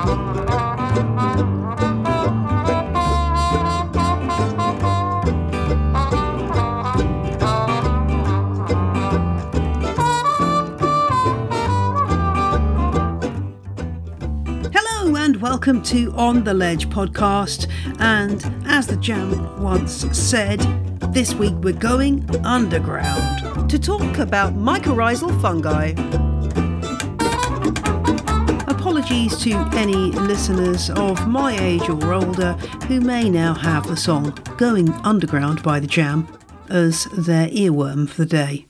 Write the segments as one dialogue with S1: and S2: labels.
S1: Hello and welcome to On the Ledge podcast. And as the Jam once said, this week we're going underground to talk about mycorrhizal fungi. Apologies to any listeners of my age or older who may now have the song Going Underground by the Jam as their earworm for the day.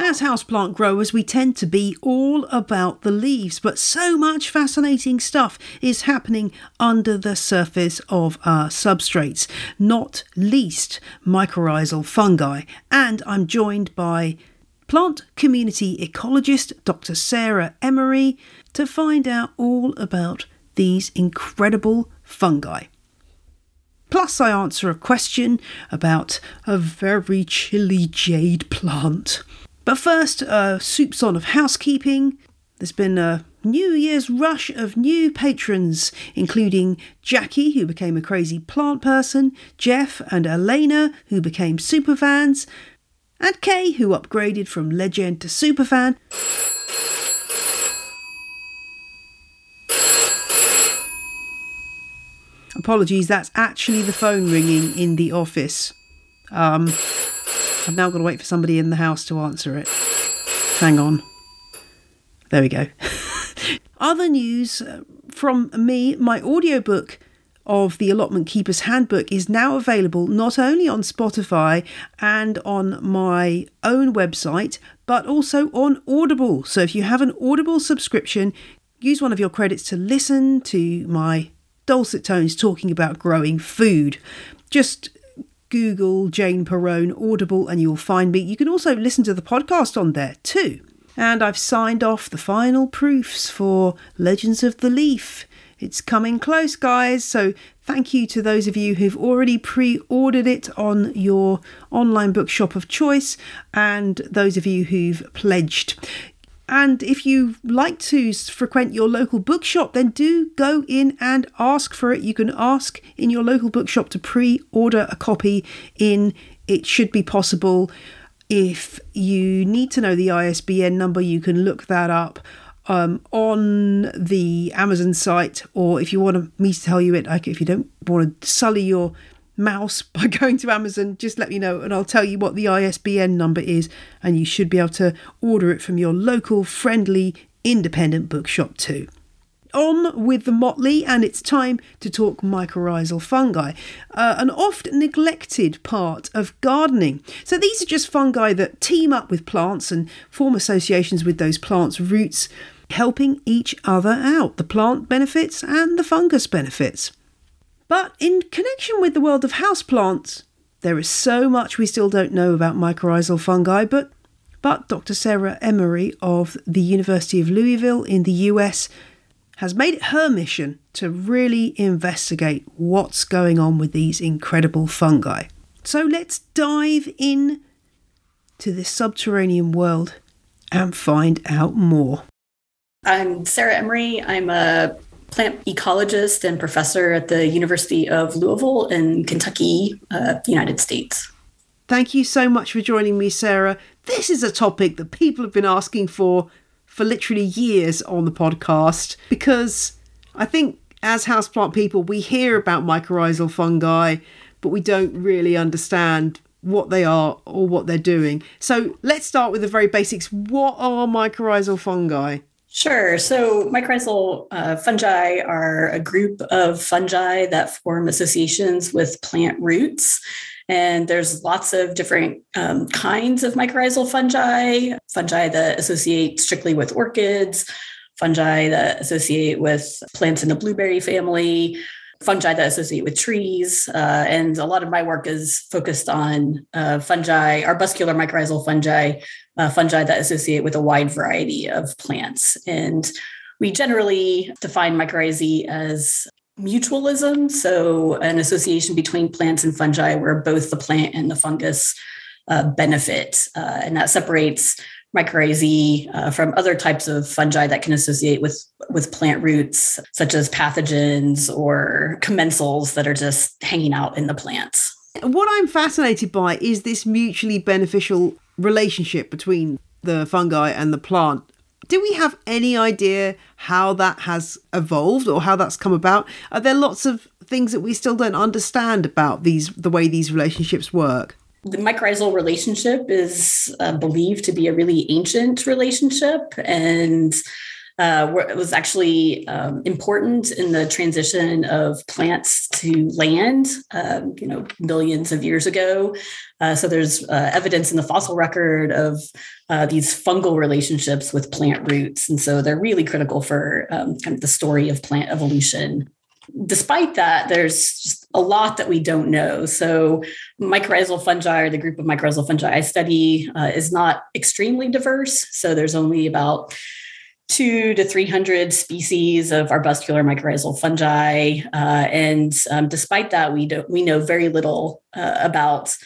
S1: As houseplant growers, we tend to be all about the leaves, but so much fascinating stuff is happening under the surface of our substrates, not least mycorrhizal fungi. And I'm joined by plant community ecologist Dr. Sarah Emery to find out all about these incredible fungi. Plus, I answer a question about a very chilly jade plant. But first, uh, soup's on of housekeeping. There's been a New Year's rush of new patrons, including Jackie, who became a crazy plant person, Jeff and Elena, who became superfans, and Kay, who upgraded from legend to superfan. Apologies, that's actually the phone ringing in the office. Um, I've now got to wait for somebody in the house to answer it. Hang on. There we go. Other news uh, from me my audiobook of the Allotment Keeper's Handbook is now available not only on Spotify and on my own website, but also on Audible. So if you have an Audible subscription, use one of your credits to listen to my dulcet tones talking about growing food. Just Google Jane Perrone Audible and you'll find me. You can also listen to the podcast on there too. And I've signed off the final proofs for Legends of the Leaf. It's coming close, guys. So thank you to those of you who've already pre ordered it on your online bookshop of choice and those of you who've pledged. And if you like to frequent your local bookshop, then do go in and ask for it. You can ask in your local bookshop to pre order a copy in. It should be possible. If you need to know the ISBN number, you can look that up um, on the Amazon site, or if you want me to tell you it, like if you don't want to sully your mouse by going to Amazon, just let me know and I'll tell you what the ISBN number is, and you should be able to order it from your local friendly independent bookshop too. On with the motley, and it's time to talk mycorrhizal fungi, uh, an oft neglected part of gardening. So, these are just fungi that team up with plants and form associations with those plants' roots, helping each other out the plant benefits and the fungus benefits. But in connection with the world of houseplants, there is so much we still don't know about mycorrhizal fungi, but but Dr. Sarah Emery of the University of Louisville in the US has made it her mission to really investigate what's going on with these incredible fungi. So let's dive in to this subterranean world and find out more.
S2: I'm Sarah Emery. I'm a plant ecologist and professor at the University of Louisville in Kentucky, uh, United States.
S1: Thank you so much for joining me, Sarah. This is a topic that people have been asking for for literally years on the podcast because I think as houseplant people, we hear about mycorrhizal fungi, but we don't really understand what they are or what they're doing. So let's start with the very basics. What are mycorrhizal fungi?
S2: Sure. So mycorrhizal uh, fungi are a group of fungi that form associations with plant roots. And there's lots of different um, kinds of mycorrhizal fungi, fungi that associate strictly with orchids, fungi that associate with plants in the blueberry family, fungi that associate with trees. Uh, and a lot of my work is focused on uh, fungi, arbuscular mycorrhizal fungi, uh, fungi that associate with a wide variety of plants. And we generally define mycorrhizae as mutualism, so an association between plants and fungi where both the plant and the fungus uh, benefit. Uh, and that separates mycorrhizae uh, from other types of fungi that can associate with with plant roots, such as pathogens or commensals that are just hanging out in the plants.
S1: What I'm fascinated by is this mutually beneficial relationship between the fungi and the plant. Do we have any idea how that has evolved or how that's come about? Are there lots of things that we still don't understand about these the way these relationships work?
S2: The mycorrhizal relationship is uh, believed to be a really ancient relationship and uh, it was actually um, important in the transition of plants to land, um, you know, millions of years ago. Uh, so there's uh, evidence in the fossil record of uh, these fungal relationships with plant roots, and so they're really critical for um, kind of the story of plant evolution despite that, there's a lot that we don't know. So, mycorrhizal fungi, or the group of mycorrhizal fungi I study, uh, is not extremely diverse. So, there's only about two to 300 species of arbuscular mycorrhizal fungi. Uh, and um, despite that, we, don't, we know very little uh, about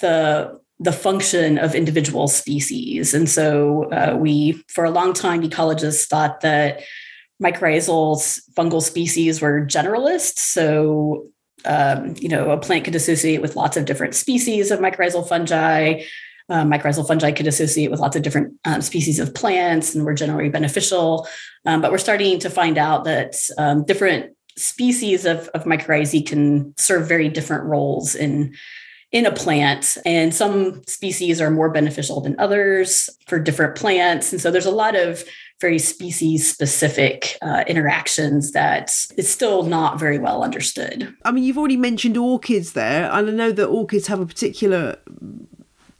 S2: the the function of individual species. And so uh, we, for a long time, ecologists thought that mycorrhizal fungal species were generalists. So, um, you know, a plant could associate with lots of different species of mycorrhizal fungi. Uh, mycorrhizal fungi could associate with lots of different um, species of plants and were generally beneficial. Um, but we're starting to find out that um, different species of, of mycorrhizae can serve very different roles in in a plant and some species are more beneficial than others for different plants and so there's a lot of very species specific uh, interactions that is still not very well understood.
S1: I mean, you've already mentioned orchids there, and I know that orchids have a particular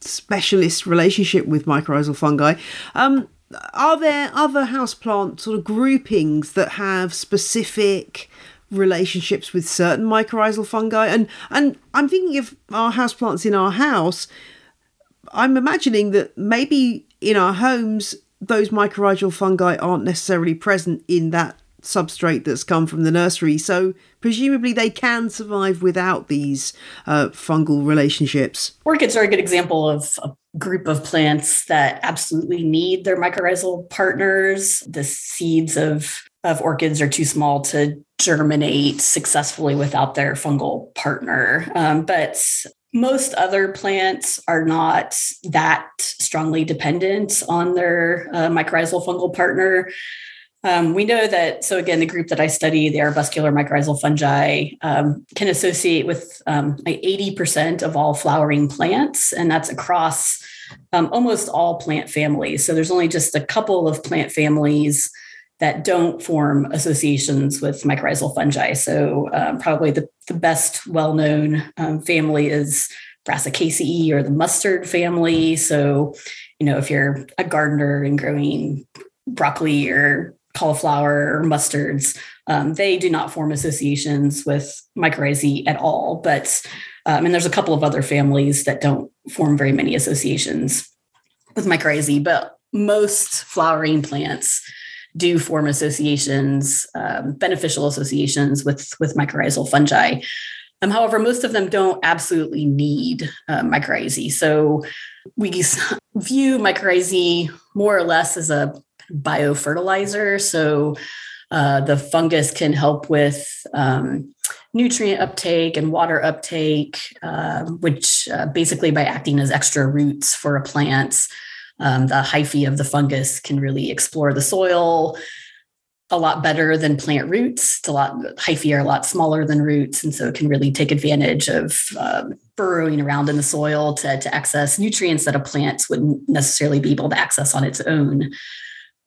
S1: specialist relationship with mycorrhizal fungi. Um, are there other houseplant sort of groupings that have specific relationships with certain mycorrhizal fungi? And and I'm thinking of our houseplants in our house. I'm imagining that maybe in our homes those mycorrhizal fungi aren't necessarily present in that substrate that's come from the nursery. So presumably they can survive without these uh, fungal relationships.
S2: Orchids are a good example of a group of plants that absolutely need their mycorrhizal partners. The seeds of of orchids are too small to germinate successfully without their fungal partner. Um, but most other plants are not that strongly dependent on their uh, mycorrhizal fungal partner. Um, we know that, so again, the group that I study, the arbuscular mycorrhizal fungi, um, can associate with um, like 80% of all flowering plants, and that's across um, almost all plant families. So there's only just a couple of plant families that don't form associations with mycorrhizal fungi. So, um, probably the, the best well known um, family is Brassicaceae or the mustard family. So, you know, if you're a gardener and growing broccoli or cauliflower or mustards, um, they do not form associations with mycorrhizae at all. But, um, and there's a couple of other families that don't form very many associations with mycorrhizae, but most flowering plants do form associations, um, beneficial associations with, with mycorrhizal fungi. Um, however, most of them don't absolutely need uh, mycorrhizae. So we view mycorrhizae more or less as a biofertilizer. So uh, the fungus can help with um, nutrient uptake and water uptake, uh, which uh, basically by acting as extra roots for a plant, um, the hyphae of the fungus can really explore the soil a lot better than plant roots. It's a lot hyphae are a lot smaller than roots, and so it can really take advantage of um, burrowing around in the soil to, to access nutrients that a plant wouldn't necessarily be able to access on its own.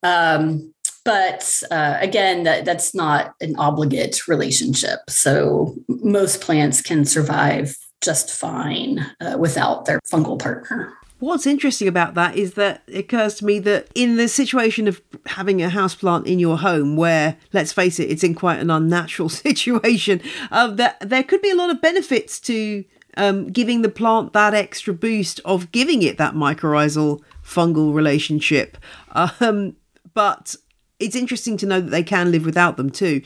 S2: Um, but uh, again, that, that's not an obligate relationship. So most plants can survive just fine uh, without their fungal partner.
S1: What's interesting about that is that it occurs to me that in the situation of having a houseplant in your home, where let's face it, it's in quite an unnatural situation, uh, that there could be a lot of benefits to um, giving the plant that extra boost of giving it that mycorrhizal fungal relationship. Um, but it's interesting to know that they can live without them too.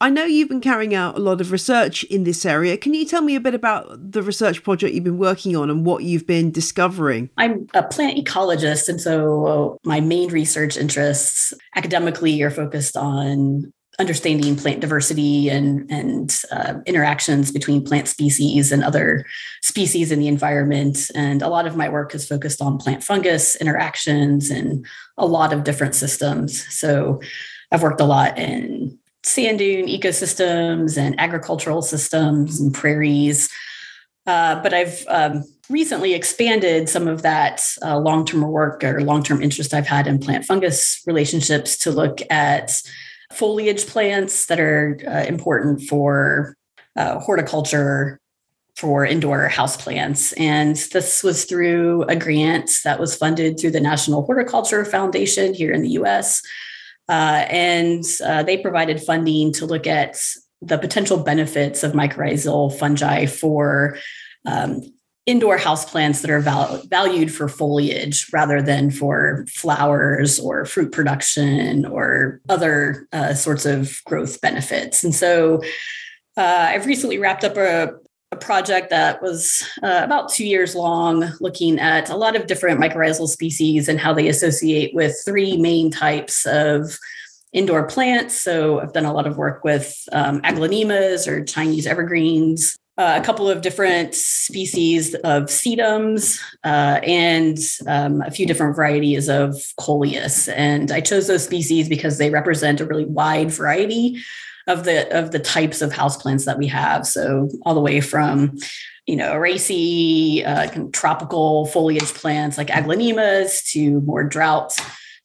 S1: I know you've been carrying out a lot of research in this area. Can you tell me a bit about the research project you've been working on and what you've been discovering?
S2: I'm a plant ecologist, and so my main research interests academically are focused on understanding plant diversity and and uh, interactions between plant species and other species in the environment and a lot of my work is focused on plant fungus interactions and a lot of different systems so i've worked a lot in sand dune ecosystems and agricultural systems and prairies uh, but i've um, recently expanded some of that uh, long-term work or long-term interest i've had in plant fungus relationships to look at foliage plants that are uh, important for uh, horticulture for indoor house plants. And this was through a grant that was funded through the National Horticulture Foundation here in the US. Uh, and uh, they provided funding to look at the potential benefits of mycorrhizal fungi for um, indoor houseplants that are val- valued for foliage rather than for flowers or fruit production or other uh, sorts of growth benefits. And so uh, I've recently wrapped up a, a project that was uh, about two years long, looking at a lot of different mycorrhizal species and how they associate with three main types of indoor plants. So I've done a lot of work with um, aglaonemas or Chinese evergreens, uh, a couple of different species of sedums uh, and um, a few different varieties of coleus. And I chose those species because they represent a really wide variety of the of the types of houseplants that we have. So all the way from you know, racy, uh, tropical foliage plants like aglaonemas to more drought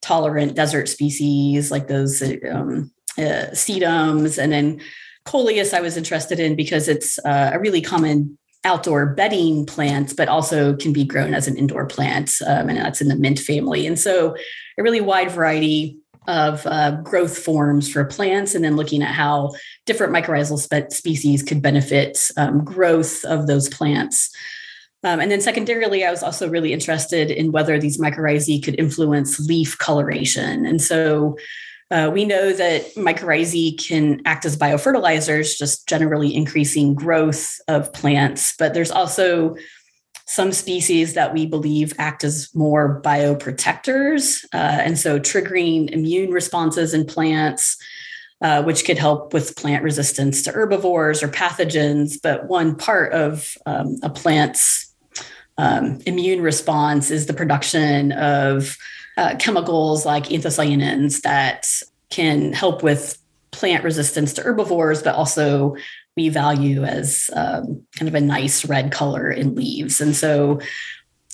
S2: tolerant desert species like those um, uh, sedums, and then coleus I was interested in because it's uh, a really common outdoor bedding plant, but also can be grown as an indoor plant, um, and that's in the mint family. And so, a really wide variety of uh, growth forms for plants, and then looking at how different mycorrhizal spe- species could benefit um, growth of those plants. Um, and then secondarily, I was also really interested in whether these mycorrhizae could influence leaf coloration. And so uh, we know that mycorrhizae can act as biofertilizers, just generally increasing growth of plants. But there's also some species that we believe act as more bioprotectors. Uh, and so triggering immune responses in plants, uh, which could help with plant resistance to herbivores or pathogens. But one part of um, a plant's um, immune response is the production of uh, chemicals like anthocyanins that can help with plant resistance to herbivores, but also we value as um, kind of a nice red color in leaves. And so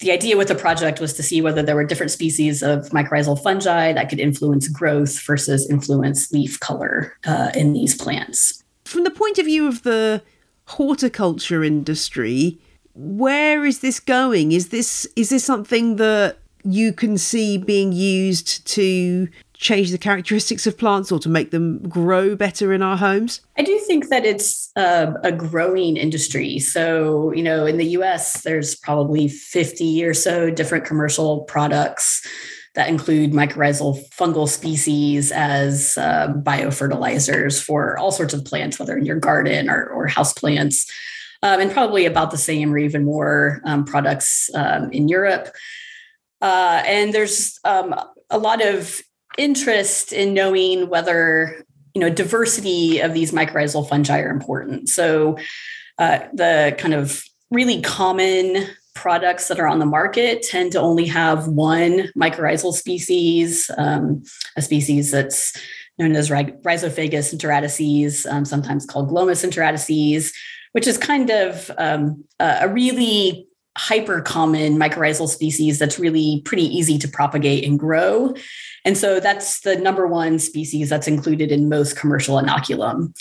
S2: the idea with the project was to see whether there were different species of mycorrhizal fungi that could influence growth versus influence leaf color uh, in these plants.
S1: From the point of view of the horticulture industry, where is this going? Is this is this something that you can see being used to change the characteristics of plants or to make them grow better in our homes?
S2: I do think that it's uh, a growing industry. So, you know, in the US, there's probably 50 or so different commercial products that include mycorrhizal fungal species as uh, biofertilizers for all sorts of plants, whether in your garden or, or house plants, um, and probably about the same or even more um, products um, in Europe. Uh, and there's um, a lot of interest in knowing whether you know diversity of these mycorrhizal fungi are important. So uh, the kind of really common products that are on the market tend to only have one mycorrhizal species, um, a species that's known as Rhizophagus intraradices, um, sometimes called Glomus intraradices, which is kind of um, a really hyper common mycorrhizal species that's really pretty easy to propagate and grow. And so that's the number one species that's included in most commercial inoculum.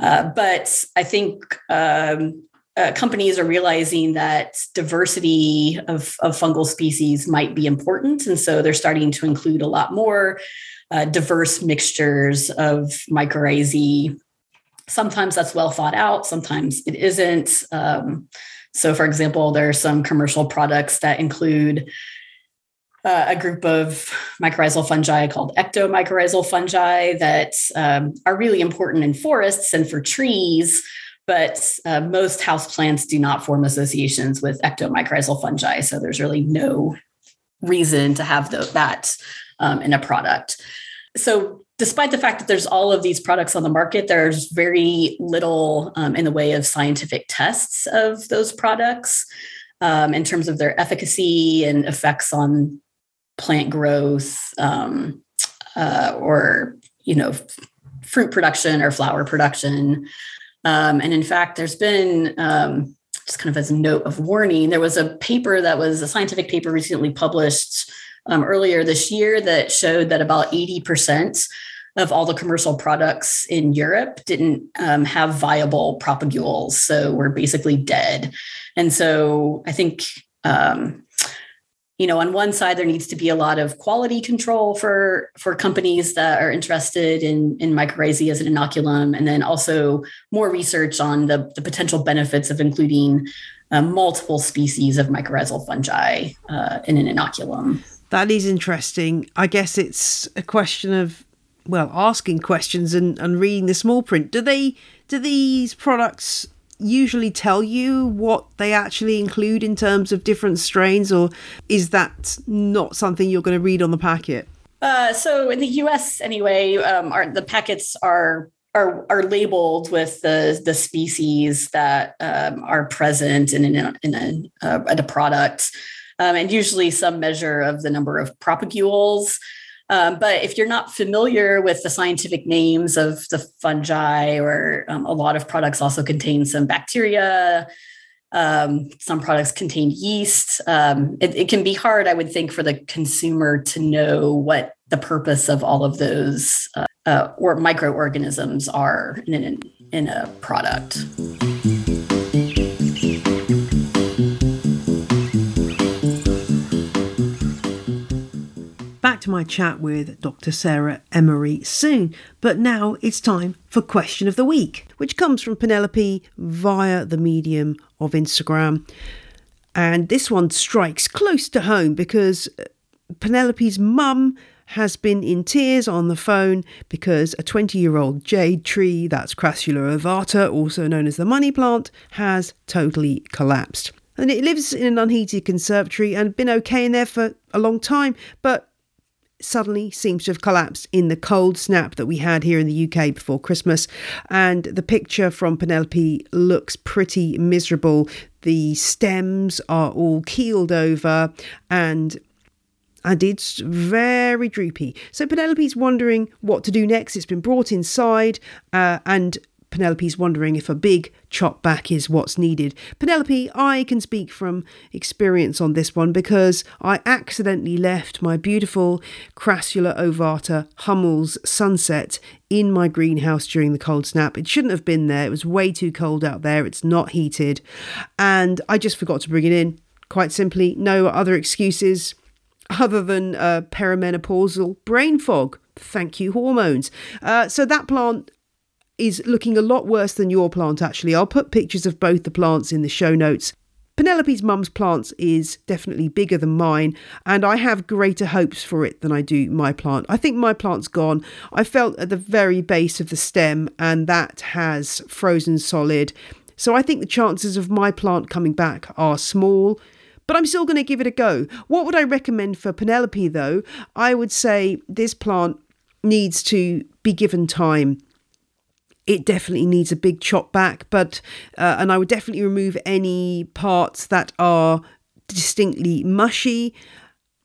S2: Uh, but I think um, uh, companies are realizing that diversity of, of fungal species might be important. And so they're starting to include a lot more uh, diverse mixtures of mycorrhizae. Sometimes that's well thought out, sometimes it isn't. Um, so, for example, there are some commercial products that include uh, a group of mycorrhizal fungi called ectomycorrhizal fungi that um, are really important in forests and for trees. But uh, most houseplants do not form associations with ectomycorrhizal fungi. So there's really no reason to have the, that um, in a product. So despite the fact that there's all of these products on the market, there's very little um, in the way of scientific tests of those products um, in terms of their efficacy and effects on plant growth um, uh, or you know fruit production or flower production. Um, and in fact, there's been um, just kind of as a note of warning, there was a paper that was a scientific paper recently published um, earlier this year that showed that about 80% of all the commercial products in Europe didn't um, have viable propagules. So we're basically dead. And so I think, um, you know, on one side, there needs to be a lot of quality control for, for companies that are interested in, in mycorrhizae as an inoculum, and then also more research on the, the potential benefits of including uh, multiple species of mycorrhizal fungi uh, in an inoculum.
S1: That is interesting. I guess it's a question of well, asking questions and, and reading the small print. Do they do these products usually tell you what they actually include in terms of different strains, or is that not something you're going to read on the packet?
S2: Uh, so in the U.S. anyway, um, the packets are are are labeled with the the species that um, are present in in, in a, uh, a product, um, and usually some measure of the number of propagules. Um, but if you're not familiar with the scientific names of the fungi, or um, a lot of products also contain some bacteria, um, some products contain yeast. Um, it, it, can be hard, I would think, for the consumer to know what the purpose of all of those uh, uh, or microorganisms are in, in a product.
S1: To my chat with Dr. Sarah Emery soon. But now it's time for Question of the Week, which comes from Penelope via the medium of Instagram. And this one strikes close to home because uh, Penelope's mum has been in tears on the phone because a 20 year old jade tree, that's Crassula ovata, also known as the money plant, has totally collapsed. And it lives in an unheated conservatory and been okay in there for a long time, but suddenly seems to have collapsed in the cold snap that we had here in the UK before Christmas. And the picture from Penelope looks pretty miserable. The stems are all keeled over and and it's very droopy. So Penelope's wondering what to do next. It's been brought inside, uh, and Penelope's wondering if a big chop back is what's needed. Penelope, I can speak from experience on this one because I accidentally left my beautiful Crassula ovata Hummels sunset in my greenhouse during the cold snap. It shouldn't have been there. It was way too cold out there. It's not heated. And I just forgot to bring it in. Quite simply, no other excuses other than uh, perimenopausal brain fog. Thank you, hormones. Uh, so that plant is looking a lot worse than your plant, actually. I'll put pictures of both the plants in the show notes. Penelope's mum's plants is definitely bigger than mine, and I have greater hopes for it than I do my plant. I think my plant's gone. I felt at the very base of the stem, and that has frozen solid. So I think the chances of my plant coming back are small, but I'm still going to give it a go. What would I recommend for Penelope, though? I would say this plant needs to be given time it definitely needs a big chop back but uh, and i would definitely remove any parts that are distinctly mushy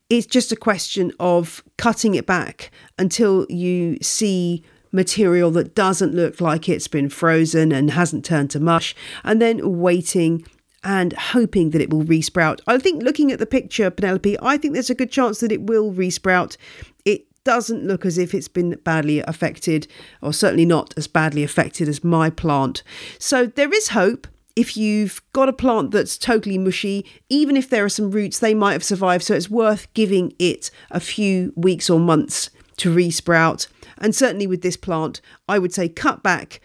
S1: it's just a question of cutting it back until you see material that doesn't look like it's been frozen and hasn't turned to mush and then waiting and hoping that it will resprout. I think looking at the picture, Penelope, I think there's a good chance that it will resprout doesn't look as if it's been badly affected, or certainly not as badly affected as my plant. So there is hope. If you've got a plant that's totally mushy, even if there are some roots, they might have survived. So it's worth giving it a few weeks or months to resprout. And certainly with this plant, I would say cut back.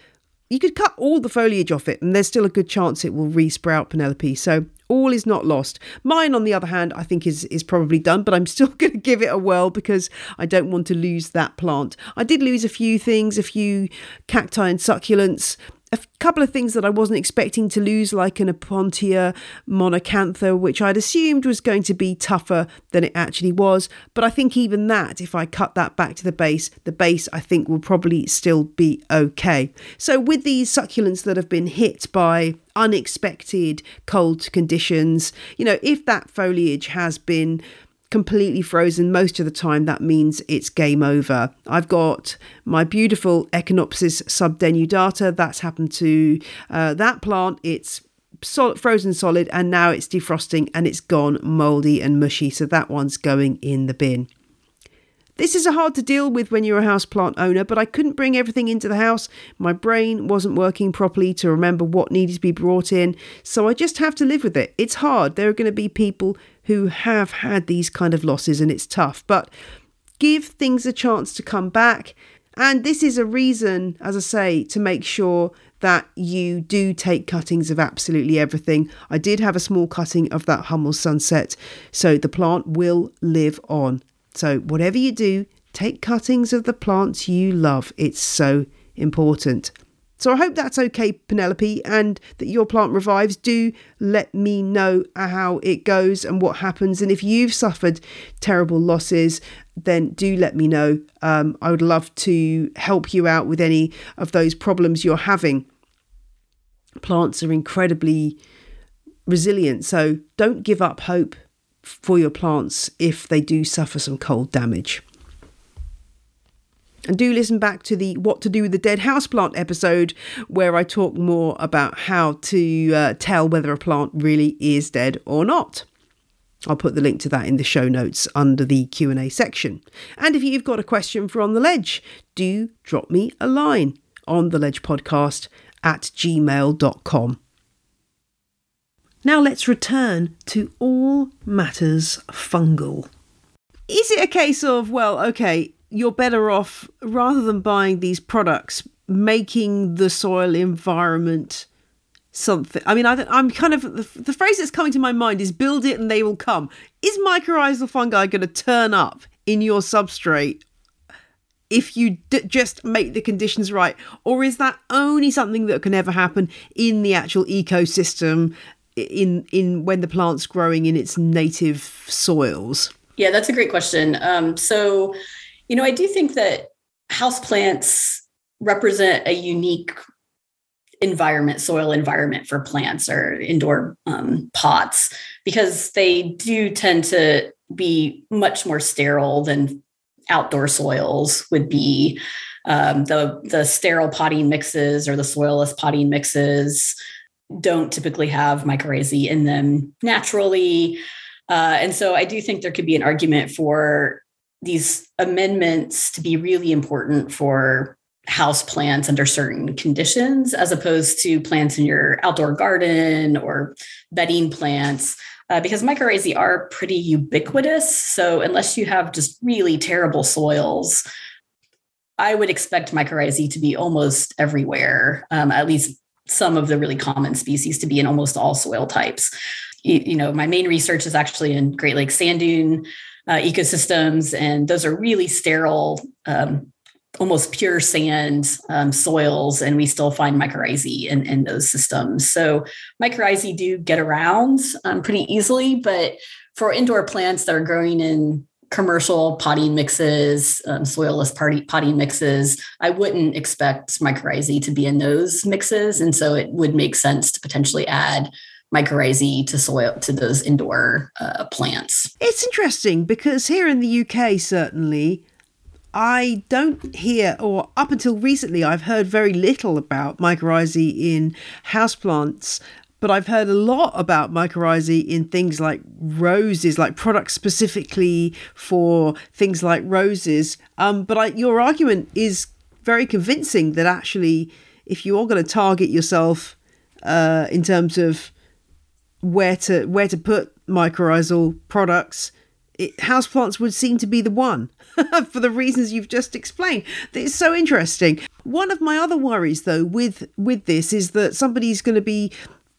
S1: You could cut all the foliage off it, and there's still a good chance it will resprout, Penelope. So all is not lost. Mine, on the other hand, I think is is probably done, but I'm still going to give it a whirl because I don't want to lose that plant. I did lose a few things, a few cacti and succulents, a couple of things that I wasn't expecting to lose, like an Opuntia monacantha, which I'd assumed was going to be tougher than it actually was. But I think even that, if I cut that back to the base, the base I think will probably still be okay. So with these succulents that have been hit by unexpected cold conditions, you know, if that foliage has been completely frozen most of the time, that means it's game over. I've got my beautiful Echinopsis subdenudata. That's happened to uh, that plant. It's solid, frozen solid, and now it's defrosting and it's gone mouldy and mushy. So that one's going in the bin. This is a hard to deal with when you're a houseplant owner, but I couldn't bring everything into the house. My brain wasn't working properly to remember what needed to be brought in, so I just have to live with it. It's hard. There are going to be people who have had these kind of losses and it's tough, but give things a chance to come back. And this is a reason, as I say, to make sure that you do take cuttings of absolutely everything. I did have a small cutting of that Hummel sunset, so the plant will live on. So, whatever you do, take cuttings of the plants you love. It's so important. So, I hope that's okay, Penelope, and that your plant revives. Do let me know how it goes and what happens. And if you've suffered terrible losses, then do let me know. Um, I would love to help you out with any of those problems you're having. Plants are incredibly resilient, so don't give up hope for your plants if they do suffer some cold damage. And do listen back to the What to Do with the Dead Houseplant episode, where I talk more about how to uh, tell whether a plant really is dead or not. I'll put the link to that in the show notes under the Q&A section. And if you've got a question for On the Ledge, do drop me a line on the ledge podcast at gmail.com. Now let's return to all matters fungal. Is it a case of, well, okay, you're better off rather than buying these products, making the soil environment something? I mean, I, am kind of the, the phrase that's coming to my mind is build it and they will come. Is mycorrhizal fungi going to turn up in your substrate if you d- just make the conditions right or is that only something that can ever happen in the actual ecosystem in in when the plant's growing in its native soils?
S2: Yeah, that's a great question. Um, so, you know, I do think that house plants represent a unique environment, soil environment for plants or indoor um, pots, because they do tend to be much more sterile than outdoor soils would be. Um, the the sterile potting mixes or the soilless potting mixes don't typically have mycorrhizae in them naturally. Uh, and so I do think there could be an argument for these amendments to be really important for house plants under certain conditions, as opposed to plants in your outdoor garden or bedding plants. Uh, because mycorrhizae are pretty ubiquitous. So, unless you have just really terrible soils, I would expect mycorrhizae to be almost everywhere, um, at least some of the really common species to be in almost all soil types. You, you know, my main research is actually in Great Lakes sand dune uh, ecosystems, and those are really sterile, um, almost pure sand um, soils, and we still find mycorrhizae in, in those systems. So mycorrhizae do get around um, pretty easily, but for indoor plants that are growing in commercial potting mixes, um, soilless party, potting mixes, I wouldn't expect mycorrhizae to be in those mixes. And so it would make sense to potentially add mycorrhizae to soil to those indoor uh, plants.
S1: It's interesting because here in the UK, certainly, I don't hear, or up until recently, I've heard very little about mycorrhizae in houseplants but I've heard a lot about mycorrhizae in things like roses, like products specifically for things like roses. Um, but I, your argument is very convincing that actually, if you are going to target yourself uh, in terms of where to where to put mycorrhizal products, it, houseplants would seem to be the one for the reasons you've just explained. It's so interesting. One of my other worries, though, with with this is that somebody's going to be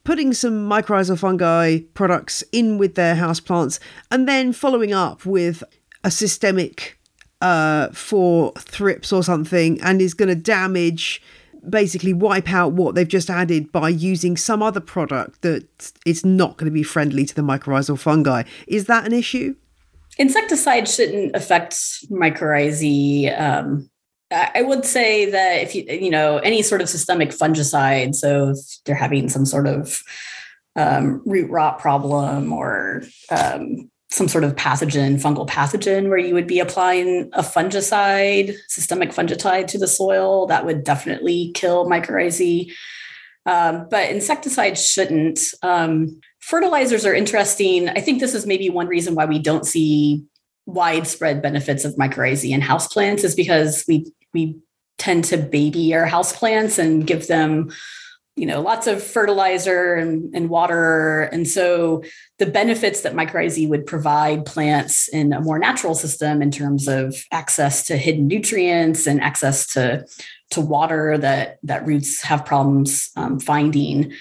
S1: putting some mycorrhizal fungi products in with their houseplants and then following up with a systemic uh, for thrips or something and is going to damage basically wipe out what they've just added by using some other product that is not going to be friendly to the mycorrhizal fungi. Is that an issue?
S2: Insecticide shouldn't affect mycorrhizae. Um, I would say that if you you know any sort of systemic fungicide, so if they're having some sort of um, root rot problem or um, some sort of pathogen, fungal pathogen, where you would be applying a fungicide, systemic fungicide to the soil, that would definitely kill mycorrhizae. Um, but insecticides shouldn't. Um, fertilizers are interesting. I think this is maybe one reason why we don't see widespread benefits of mycorrhizae in houseplants is because we we tend to baby our houseplants and give them you know lots of fertilizer and, and water. And so the benefits that mycorrhizae would provide plants in a more natural system in terms of access to hidden nutrients and access to to water that that roots have problems um, finding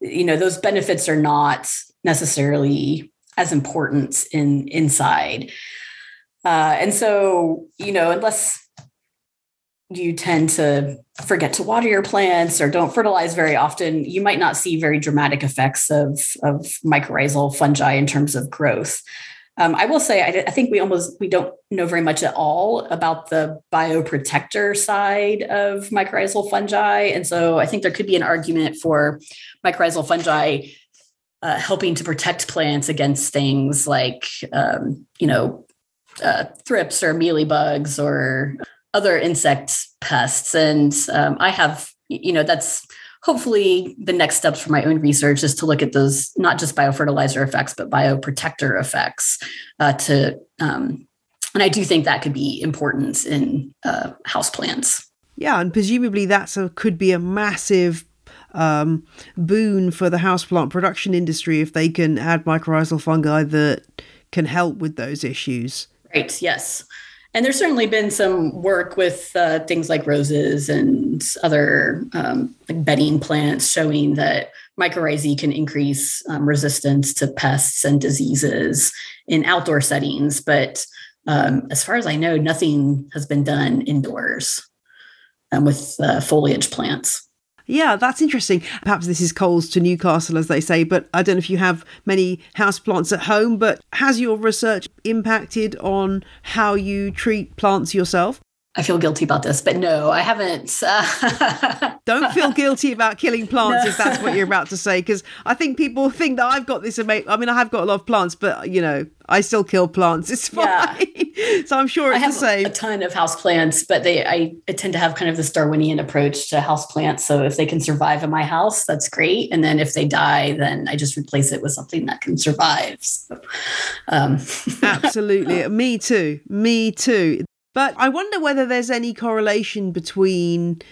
S2: you know those benefits are not necessarily as important in inside. Uh, and so you know unless you tend to forget to water your plants or don't fertilize very often, you might not see very dramatic effects of, of mycorrhizal fungi in terms of growth. Um, I will say, I, I, think we almost we don't know very much at all about the bioprotector side of mycorrhizal fungi, and so I think there could be an argument for mycorrhizal fungi uh, helping to protect plants against things like, um, you know, uh, thrips or mealybugs or other insect pests. And um, I have, you know, that's hopefully the next steps for my own research is to look at those not just biofertilizer effects, but bioprotector effects uh, to, um, and I do think that could be important in uh, houseplants.
S1: Yeah, and presumably that's a could be a massive um, boon for the houseplant production industry if they can add mycorrhizal fungi that can help with those issues.
S2: Right. Yes. And there's certainly been some work with uh, things like roses and other um, like bedding plants showing that mycorrhizae can increase um, resistance to pests and diseases in outdoor settings. But um, as far as I know, nothing has been done indoors um, with uh, foliage plants.
S1: Yeah, that's interesting. Perhaps this is coals to Newcastle, as they say, but I don't know if you have many houseplants at home, but has your research impacted on how you treat plants yourself?
S2: I feel guilty about this, but no, I haven't.
S1: Don't feel guilty about killing plants no. if that's what you're about to say, because I think people think that I've got this amazing. I mean, I have got a lot of plants, but you know, I still kill plants. It's fine. Yeah. so I'm sure it's
S2: I have
S1: the same.
S2: A ton of house plants, but they I, tend to have kind of this Darwinian approach to house plants. So if they can survive in my house, that's great. And then if they die, then I just replace it with something that can survive. So,
S1: um. Absolutely. Me too. Me too. But I wonder whether there's any correlation between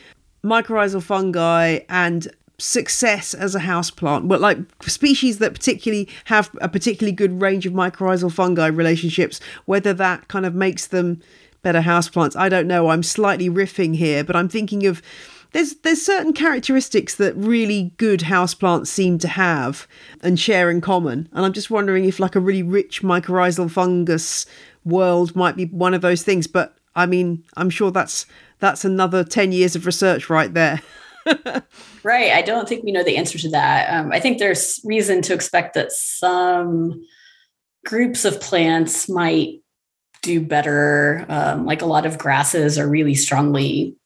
S1: mycorrhizal fungi and success as a houseplant. Well, like species that particularly have a particularly good range of mycorrhizal fungi relationships, whether that kind of makes them better houseplants. I don't know. I'm slightly riffing here, but I'm thinking of there's there's certain characteristics that really good houseplants seem to have and share in common. And I'm just wondering if like a really rich mycorrhizal fungus world might be one of those things. But I mean, I'm sure that's that's another ten years of research right there.
S2: right. I don't think we know the answer to that. Um, I think there's reason to expect that some groups of plants might do better. Um, like a lot of grasses are really strongly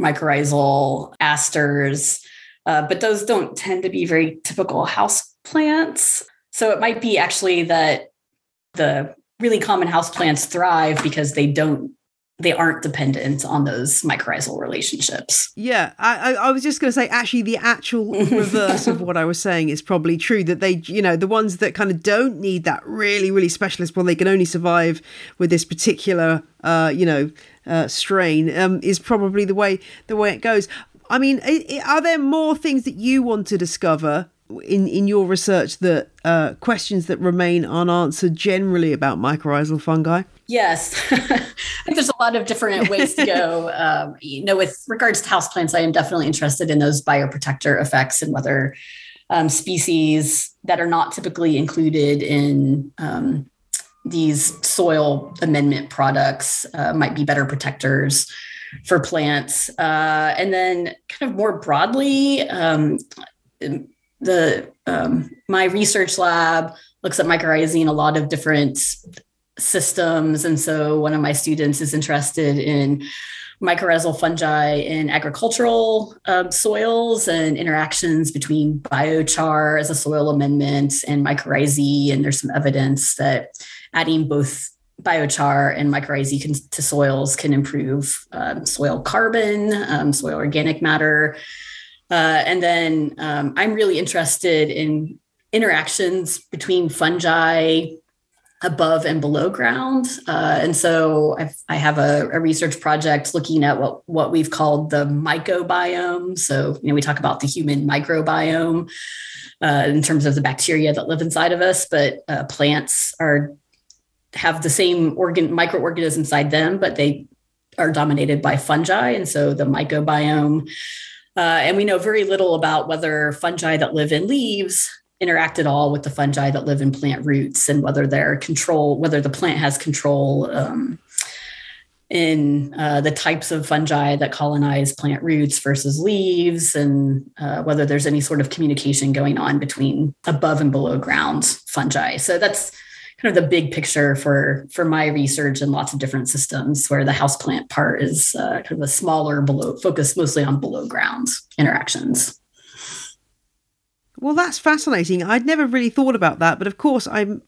S2: mycorrhizal asters, uh, but those don't tend to be very typical house plants. So it might be actually that the really common house plants thrive because they don't they aren't dependent on those mycorrhizal relationships.
S1: Yeah, I, I was just going to say, actually, the actual reverse of what I was saying is probably true. That they, you know, the ones that kind of don't need that really, really specialist, well, they can only survive with this particular, uh, you know, uh, strain, um, is probably the way the way it goes. I mean, are there more things that you want to discover in in your research that uh, questions that remain unanswered generally about mycorrhizal fungi?
S2: Yes, I think there's a lot of different ways to go. Um, you know, with regards to houseplants, I am definitely interested in those bioprotector effects and whether um, species that are not typically included in um, these soil amendment products uh, might be better protectors for plants. Uh, and then, kind of more broadly, um, the um, my research lab looks at mycorrhizae in a lot of different systems, and so one of my students is interested in mycorrhizal fungi in agricultural um, soils and interactions between biochar as a soil amendment and mycorrhizae. And there's some evidence that adding both biochar and mycorrhizae to soils can improve um, soil carbon, um, soil organic matter. Uh, and then um, I'm really interested in interactions between fungi above and below ground. Uh, and so I've, I have a, a, research project looking at what, what we've called the mycobiome. So, you know, we talk about the human microbiome uh, in terms of the bacteria that live inside of us, but uh, plants are have the same organ microorganism inside them, but they are dominated by fungi. And so the mycobiome, uh, and we know very little about whether fungi that live in leaves interact at all with the fungi that live in plant roots and whether they're control, whether the plant has control um, in uh, the types of fungi that colonize plant roots versus leaves, and uh, whether there's any sort of communication going on between above and below ground fungi. So that's kind of the big picture for for my research and lots of different systems where the houseplant part is uh, kind of a smaller below focused mostly on below ground interactions.
S1: Well that's fascinating. I'd never really thought about that but of course i'm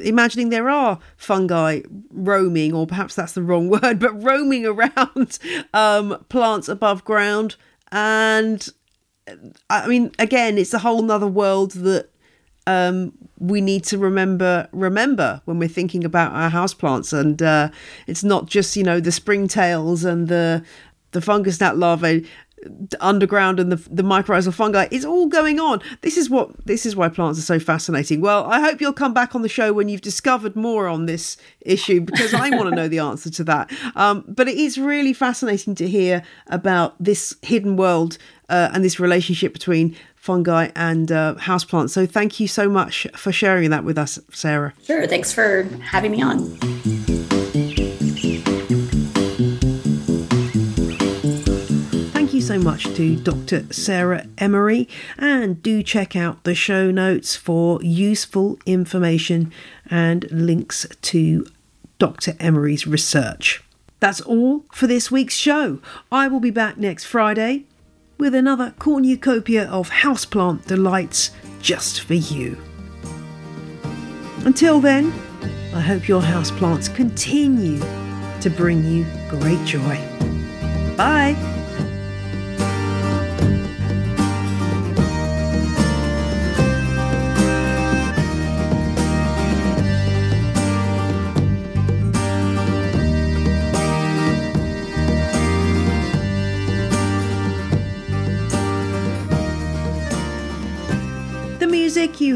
S1: imagining there are fungi roaming or perhaps that's the wrong word but roaming around um, plants above ground. And i mean again it's a whole nother world that um, we need to remember remember when we're thinking about our houseplants. And uh, it's not just you know the springtails and the the fungus gnat larvae underground and the the mycorrhizal fungi. It's all going on. This is what this is why plants are so fascinating. Well i hope you'll come back on the show when you've discovered more on this issue because i want to know the answer to that. Um, but it is really fascinating to hear about this hidden world uh, and this relationship between fungi and uh, houseplants. So thank you so much for sharing that with us, Sarah.
S2: Sure. Thanks for having me on.
S1: Thank you so much to Dr. Sarah Emery, and do check out the show notes for useful information and links to Dr. Emery's research. That's all for this week's show. I will be back next Friday with another cornucopia of houseplant delights just for you. Until then, I hope your houseplants continue to bring you great joy. Bye.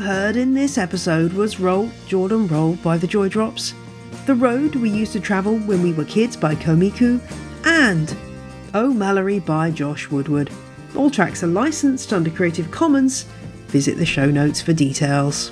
S1: Heard in this episode was Roll, Jordan Roll by the Joy Drops, The Road We Used to Travel When We Were Kids by Komiku, and Oh Mallory by Josh Woodward. All tracks are licensed under Creative Commons. Visit the show notes for details.